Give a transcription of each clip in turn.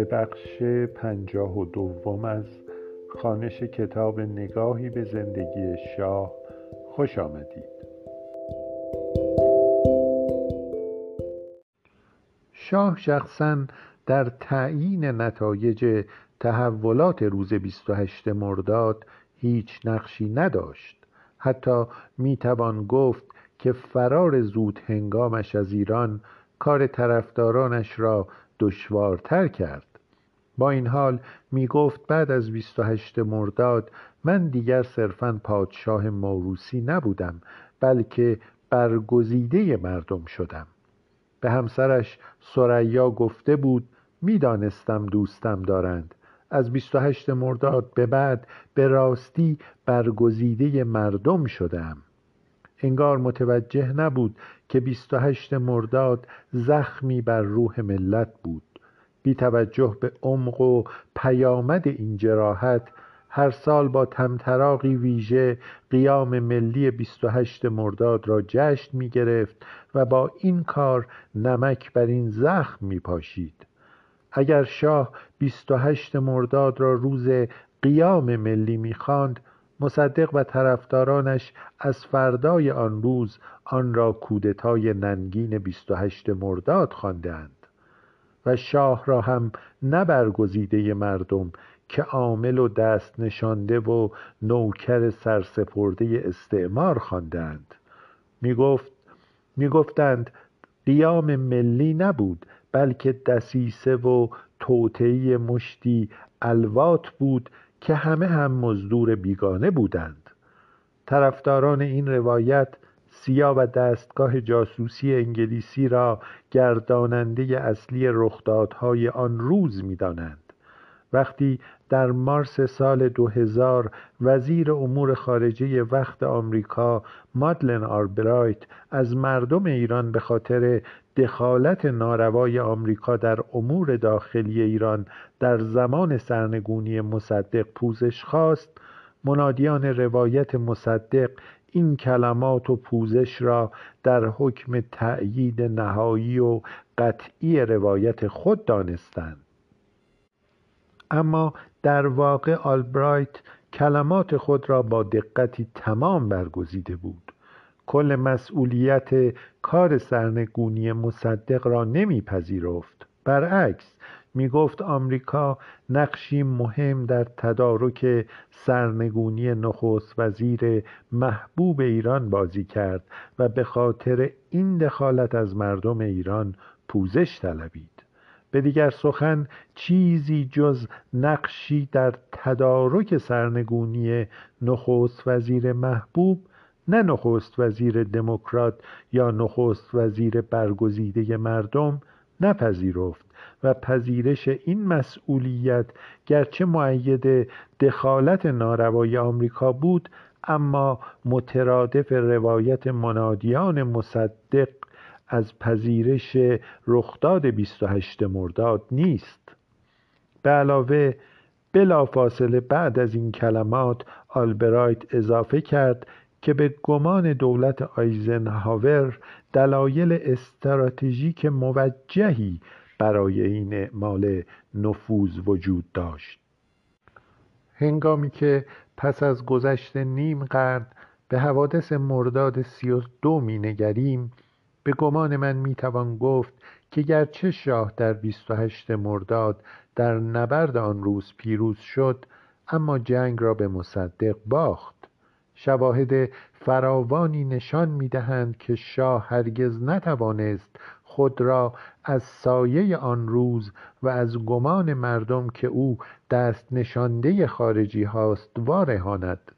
به بخش پنجاه و دوم از خانش کتاب نگاهی به زندگی شاه خوش آمدید. شاه شخصا در تعیین نتایج تحولات روز 28 مرداد هیچ نقشی نداشت. حتی می‌توان گفت که فرار زود هنگامش از ایران کار طرفدارانش را دشوارتر کرد. با این حال می گفت بعد از 28 مرداد من دیگر صرفا پادشاه موروسی نبودم بلکه برگزیده مردم شدم. به همسرش سریا گفته بود می‌دانستم دوستم دارند. از 28 مرداد به بعد به راستی برگزیده مردم شدم. انگار متوجه نبود که 28 مرداد زخمی بر روح ملت بود. بی توجه به عمق و پیامد این جراحت هر سال با تمتراقی ویژه قیام ملی 28 مرداد را جشن می گرفت و با این کار نمک بر این زخم می پاشید. اگر شاه 28 مرداد را روز قیام ملی می خواند مصدق و طرفدارانش از فردای آن روز آن را کودتای ننگین 28 مرداد خواندند و شاه را هم نبرگزیده مردم که عامل و دست نشانده و نوکر سرسپرده استعمار خواندند. می‌گفت می‌گفتند قیام ملی نبود بلکه دسیسه و توطعه مشتی الوات بود که همه هم مزدور بیگانه بودند. طرفداران این روایت سیا و دستگاه جاسوسی انگلیسی را گرداننده اصلی رخدادهای آن روز می‌دانند. وقتی در مارس سال 2000 وزیر امور خارجه وقت آمریکا مادلن آربرایت از مردم ایران به خاطر دخالت ناروای آمریکا در امور داخلی ایران در زمان سرنگونی مصدق پوزش خواست منادیان روایت مصدق این کلمات و پوزش را در حکم تأیید نهایی و قطعی روایت خود دانستند. اما در واقع آلبرایت کلمات خود را با دقتی تمام برگزیده بود. کل مسئولیت کار سرنگونی مصدق را نمیپذیرفت. برعکس می گفت آمریکا نقشی مهم در تدارک سرنگونی نخست وزیر محبوب ایران بازی کرد و به خاطر این دخالت از مردم ایران پوزش طلبید. به دیگر سخن چیزی جز نقشی در تدارک سرنگونی نخست وزیر محبوب نه نخست وزیر دموکرات یا نخست وزیر برگزیده مردم نپذیرفت. و پذیرش این مسئولیت گرچه معید دخالت ناروای آمریکا بود اما مترادف روایت منادیان مصدق از پذیرش رخداد 28 مرداد نیست. به علاوه بلافاصله بعد از این کلمات آلبرایت اضافه کرد که به گمان دولت آیزنهاور دلایل استراتژیک موجهی برای این اعمال نفوذ وجود داشت. هنگامی که پس از گذشت نیم قرن به حوادث مرداد سی و دو می نگریم به گمان من می‌توان گفت که گرچه شاه در 28 مرداد در نبرد آن روز پیروز شد اما جنگ را به مصدق باخت. شواهد فراوانی نشان می‌دهند که شاه هرگز نتوانست خود را از سایه آن روز و از گمان مردم که او دست نشانده خارجی هاست وارهاند.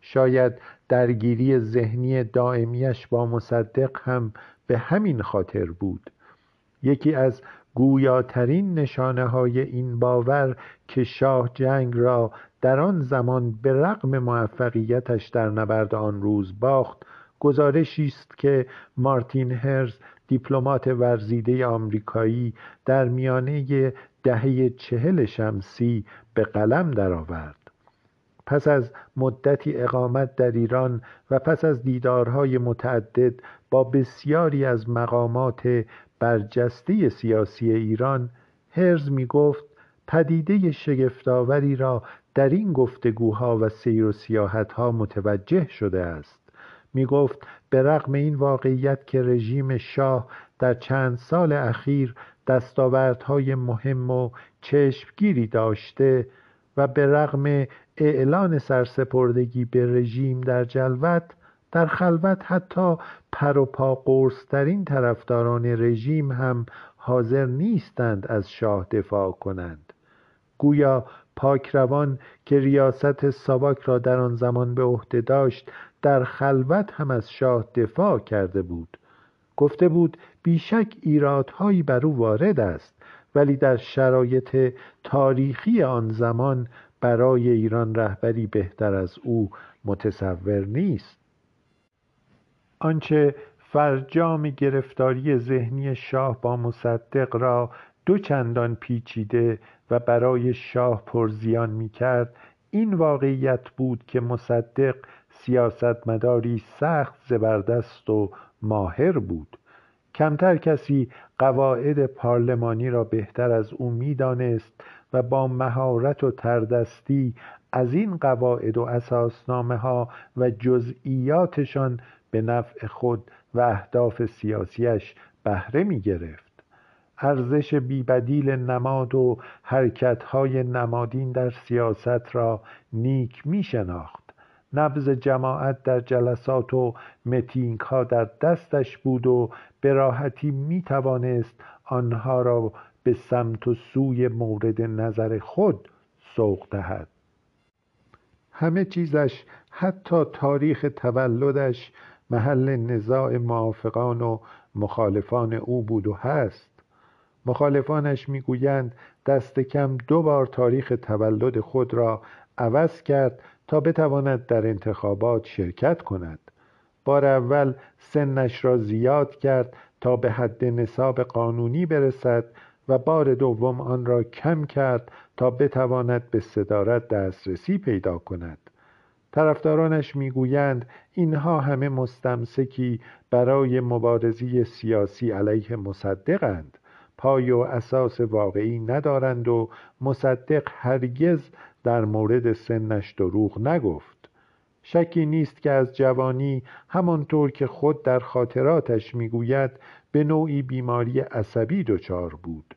شاید درگیری ذهنی دائمیش با مصدق هم به همین خاطر بود. یکی از گویاترین نشانه های این باور که شاه جنگ را در آن زمان به رغم موفقیتش در نبرد آن روز باخت گزارشی است که مارتین هرز دیپلمات ورزیده آمریکایی در میانه دهه چهل شمسی به قلم درآورد. پس از مدتی اقامت در ایران و پس از دیدارهای متعدد با بسیاری از مقامات برجسته سیاسی ایران هرز می گفت پدیده شگفتآوری را در این گفتگوها و سیر و سیاحتها متوجه شده است. می گفت به رغم این واقعیت که رژیم شاه در چند سال اخیر دستاوردهای مهم و چشمگیری داشته و به رغم اعلان سرسپردگی به رژیم در جلوت در خلوت حتی پر و پا قرصترین طرفداران رژیم هم حاضر نیستند از شاه دفاع کنند. گویا پاکروان که ریاست ساواک را در آن زمان به عهده داشت در خلوت هم از شاه دفاع کرده بود. گفته بود بیشک ایرادهایی بر او وارد است ولی در شرایط تاریخی آن زمان برای ایران رهبری بهتر از او متصور نیست. آنچه فرجام گرفتاری ذهنی شاه با مصدق را دو چندان پیچیده و برای شاه پرزیان می کرد این واقعیت بود که مصدق سیاستمداری سخت زبردست و ماهر بود. کمتر کسی قواعد پارلمانی را بهتر از او می‌دانست و با مهارت و تردستی از این قواعد و اساسنامه ها و جزئیاتشان به نفع خود و اهداف سیاسیش بهره می گرفت ارزش بیبدیل نماد و حرکتهای نمادین در سیاست را نیک می شناخت نبز جماعت در جلسات و متینگ ها در دستش بود و به راحتی می توانست آنها را به سمت و سوی مورد نظر خود سوق دهد. همه چیزش حتی تاریخ تولدش محل نزاع موافقان و مخالفان او بود و هست. مخالفانش می‌گویند دست کم دو بار تاریخ تولد خود را عوض کرد تا بتواند در انتخابات شرکت کند. بار اول سنش را زیاد کرد تا به حد نصاب قانونی برسد و بار دوم آن را کم کرد تا بتواند به صدارت دسترسی پیدا کند. طرفدارانش می‌گویند اینها همه مستمسکی برای مبارزی سیاسی علیه مصدقند پای و اساس واقعی ندارند و مصدق هرگز در مورد سنش دروغ نگفت. شکی نیست که از جوانی همانطور که خود در خاطراتش می‌گوید به نوعی بیماری عصبی دچار بود.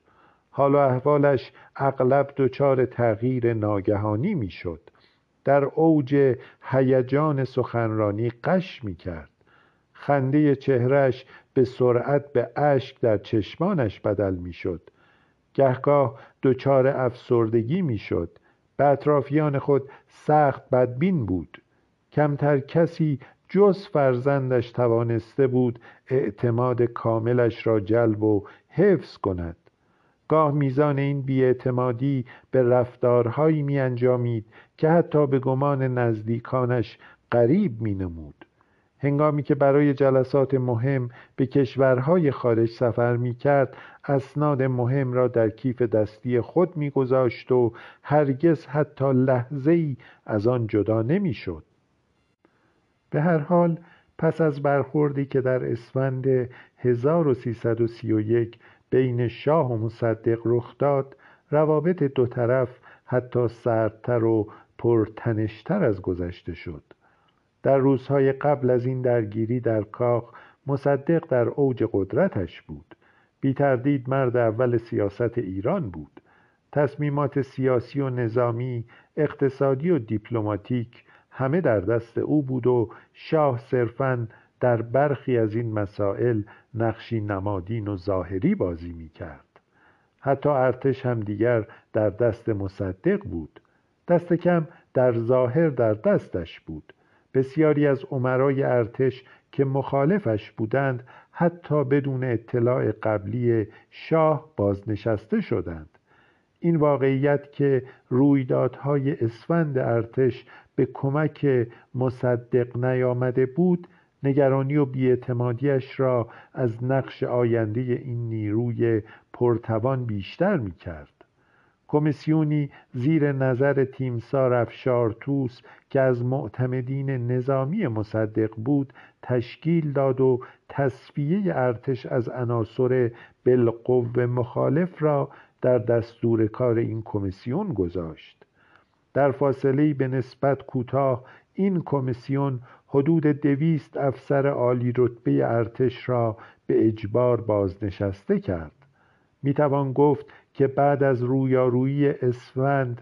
حال و احوالش اغلب دچار تغییر ناگهانی می‌شد. در اوج هیجان سخنرانی قش می‌کرد. خنده چهرش به سرعت به اشک در چشمانش بدل می‌شد. گهگاه دچار افسردگی می‌شد. به اطرافیان خود سخت بدبین بود. کمتر کسی جز فرزندش توانسته بود اعتماد کاملش را جلب و حفظ کند. گاه میزان این بیاعتمادی به رفتارهایی می انجامید که حتی به گمان نزدیکانش قریب می نمود هنگامی که برای جلسات مهم به کشورهای خارج سفر می کرد اسناد مهم را در کیف دستی خود می گذاشت و هرگز حتی لحظه ای از آن جدا نمی شد. به هر حال پس از برخوردی که در اسفند 1331 بین شاه و مصدق رخ داد روابط دو طرف حتی سردتر و پرتنشتر از گذشته شد در روزهای قبل از این درگیری در کاخ مصدق در اوج قدرتش بود. بی تردید مرد اول سیاست ایران بود. تصمیمات سیاسی و نظامی اقتصادی و دیپلماتیک همه در دست او بود و شاه صرفا در برخی از این مسائل نقشی نمادین و ظاهری بازی می کرد حتی ارتش هم دیگر در دست مصدق بود. دست کم در ظاهر در دستش بود. بسیاری از عمرای ارتش که مخالفش بودند حتی بدون اطلاع قبلی شاه بازنشسته شدند این واقعیت که رویدادهای اسفند ارتش به کمک مصدق نیامده بود نگرانی و بیاعتمادیش را از نقش آینده این نیروی پرتوان بیشتر می کرد. کمیسیونی زیر نظر تیمسار افشار توس که از معتمدین نظامی مصدق بود تشکیل داد و تصفیه ارتش از عناصر بالقوه مخالف را در دستور کار این کمیسیون گذاشت. در فاصله به نسبت کوتاه این کمیسیون حدود دویست افسر عالی رتبه ارتش را به اجبار بازنشسته کرد. می‌توان گفت که بعد از رویارویی اسفند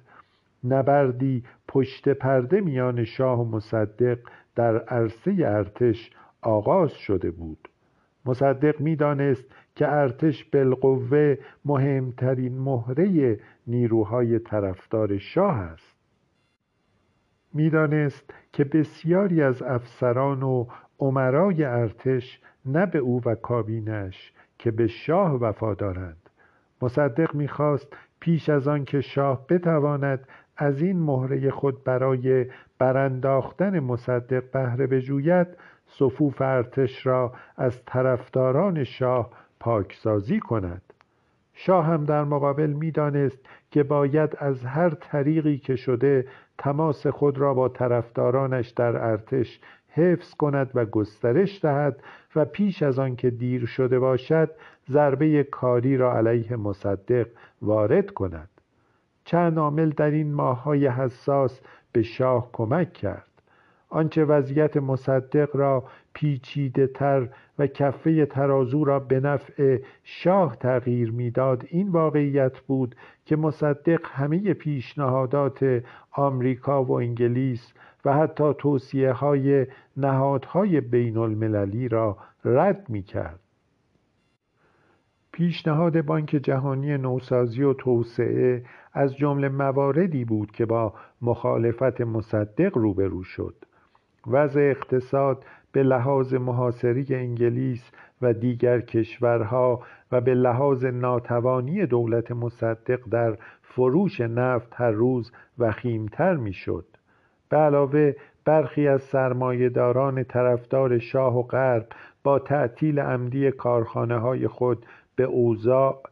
نبردی پشت پرده میان شاه و مصدق در عرصه ارتش آغاز شده بود. مصدق می‌دانست که ارتش بالقوه مهمترین مهره نیروهای طرفدار شاه است. می‌دانست که بسیاری از افسران و عمرای ارتش نه به او و کابینش که به شاه وفادارند. مصدق می‌خواست پیش از آن که شاه بتواند از این مهره خود برای برانداختن مصدق بهره بجوید صفوف ارتش را از طرفداران شاه پاکسازی کند. شاه هم در مقابل می‌دانست که باید از هر طریقی که شده تماس خود را با طرفدارانش در ارتش حفظ کند و گسترش دهد و پیش از آن که دیر شده باشد ضربه کاری را علیه مصدق وارد کند چند عامل در این ماههای حساس به شاه کمک کرد آنچه وضعیت مصدق را پیچیده تر و کفه ترازو را به نفع شاه تغییر می‌داد این واقعیت بود که مصدق همه پیشنهادات آمریکا و انگلیس و حتی توصیه های نهادهای بین المللی را رد می کرد. پیشنهاد بانک جهانی نوسازی و توسعه از جمله مواردی بود که با مخالفت مصدق روبرو شد. وضع اقتصاد به لحاظ محاصری انگلیس و دیگر کشورها و به لحاظ ناتوانی دولت مصدق در فروش نفت هر روز وخیمتر می‌شد. به علاوه برخی از سرمایهداران طرفدار شاه و غرب با تعطیل عمدی کارخانه های خود به اوضاع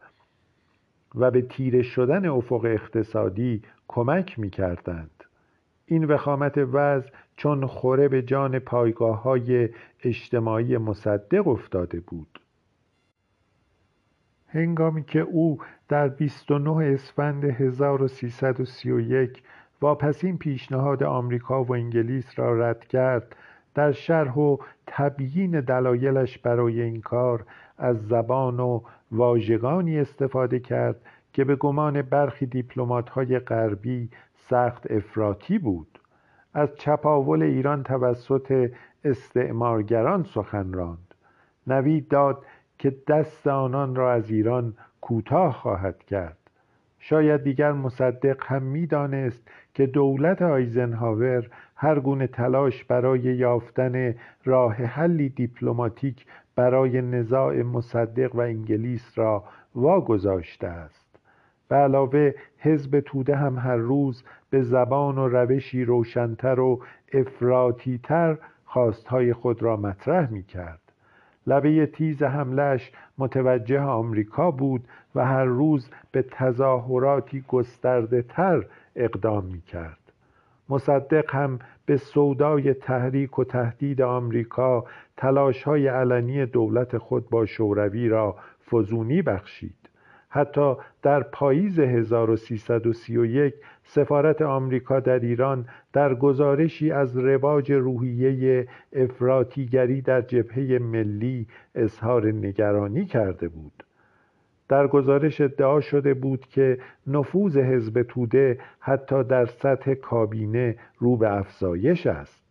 و به تیره شدن افق اقتصادی کمک می کردند. این وخامت وضع چون خوره به جان پایگاه های اجتماعی مصدق افتاده بود هنگامی که او در 29 اسفند 1331 واپسین پیشنهاد آمریکا و انگلیس را رد کرد در شرح و تبیین دلایلش برای این کار از زبان و واژگانی استفاده کرد که به گمان برخی دیپلمات‌های غربی سخت افراطی بود. از چپاول ایران توسط استعمارگران سخن راند. نوید داد که دست آنان را از ایران کوتاه خواهد کرد. شاید دیگر مصدق هم می‌دانست که دولت آیزنهاور هر گونه تلاش برای یافتن راه حلی دیپلماتیک برای نزاع مصدق و انگلیس را واگذاشته است. به علاوه حزب توده هم هر روز به زبان و روشی روشنتر و افراتیتر خواستهای خود را مطرح می کرد لبه تیز حملش متوجه آمریکا بود و هر روز به تظاهراتی گسترده تر اقدام می کرد مصدق هم به سودای تحریک و تهدید آمریکا تلاش های علنی دولت خود با شوروی را فزونی بخشید. حتی در پاییز 1331 سفارت آمریکا در ایران در گزارشی از رواج روحیه افراتیگری در جبهه ملی اظهار نگرانی کرده بود. در گزارش ادعا شده بود که نفوذ حزب توده حتی در سطح کابینه رو به افزایش است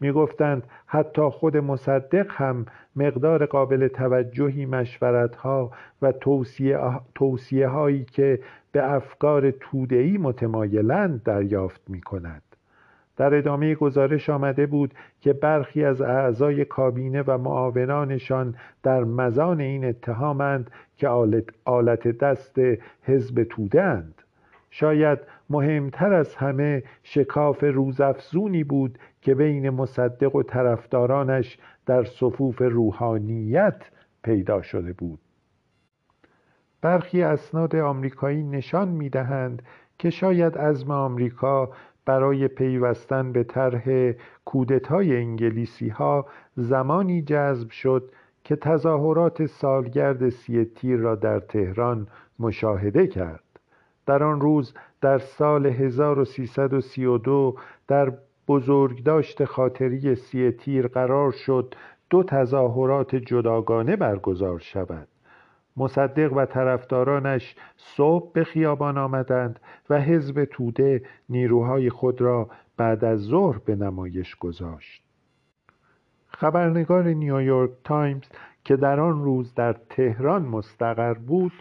می‌گفتند حتی خود مصدق هم مقدار قابل توجهی مشورتها و توصیه, توصیه هایی که به افکار تودهی متمایلند دریافت می کند. در ادامه گزارش آمده بود که برخی از اعضای کابینه و معاونانشان در مزان این اتهامند که آلت دست حزب توده اند. شاید مهمتر از همه شکاف روزافزونی بود که بین مصدق و طرفدارانش در صفوف روحانیت پیدا شده بود برخی اسناد آمریکایی نشان می‌دهند که شاید عزم آمریکا برای پیوستن به طرح کودتای انگلیسی ها زمانی جذب شد که تظاهرات سالگرد سی تیر را در تهران مشاهده کرد. در آن روز در سال 1332 در بزرگداشت خاطری سی تیر قرار شد دو تظاهرات جداگانه برگزار شود. مصدق و طرفدارانش صبح به خیابان آمدند و حزب توده نیروهای خود را بعد از ظهر به نمایش گذاشت. خبرنگار نیویورک تایمز که در آن روز در تهران مستقر بود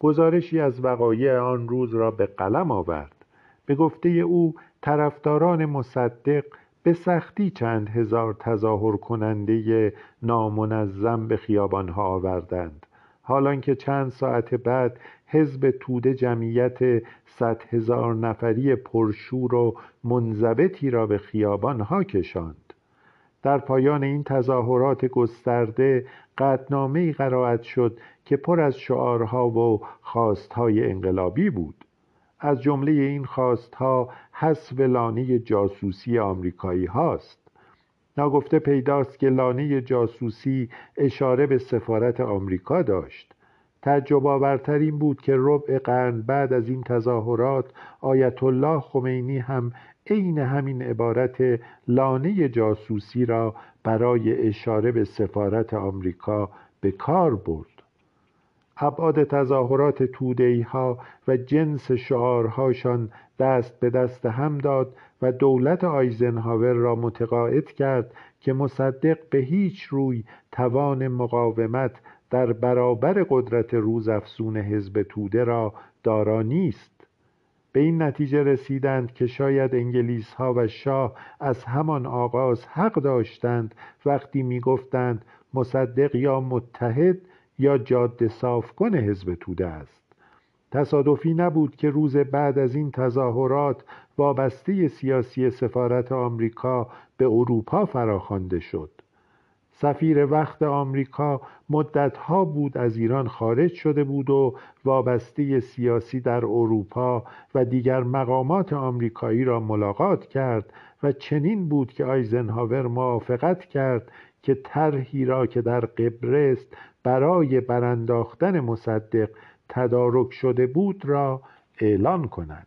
گزارشی از وقایع آن روز را به قلم آورد. به گفته او طرفداران مصدق به سختی چند هزار تظاهر کننده نامنظم به خیابانها آوردند. حالان که چند ساعت بعد حزب توده جمعیت صد هزار نفری پرشور و منضبطی را به خیابانها کشاند. در پایان این تظاهرات گسترده قدنامه قرائت شد که پر از شعارها و خواستهای انقلابی بود. از جمله این خواستها حذف لانه جاسوسی آمریکایی هاست. ناگفته پیداست که لانه جاسوسی اشاره به سفارت آمریکا داشت. تعجب آورتر این بود که ربع قرن بعد از این تظاهرات آیت الله خمینی هم عین همین عبارت لانه جاسوسی را برای اشاره به سفارت آمریکا به کار برد. ابعاد تظاهرات تودهی ها و جنس شعارهاشان دست به دست هم داد و دولت آیزنهاور را متقاعد کرد که مصدق به هیچ روی توان مقاومت در برابر قدرت روزافزون حزب توده را دارا نیست. به این نتیجه رسیدند که شاید انگلیس ها و شاه از همان آغاز حق داشتند وقتی می گفتند مصدق یا متحد یا جاده صاف کن حزب توده است. تصادفی نبود که روز بعد از این تظاهرات وابسته سیاسی سفارت آمریکا به اروپا فراخوانده شد. سفیر وقت آمریکا مدتها بود از ایران خارج شده بود و وابسته سیاسی در اروپا و دیگر مقامات آمریکایی را ملاقات کرد و چنین بود که آیزنهاور موافقت کرد که طرحی را که در قبرس برای برانداختن مصدق تدارک شده بود را اعلان کند.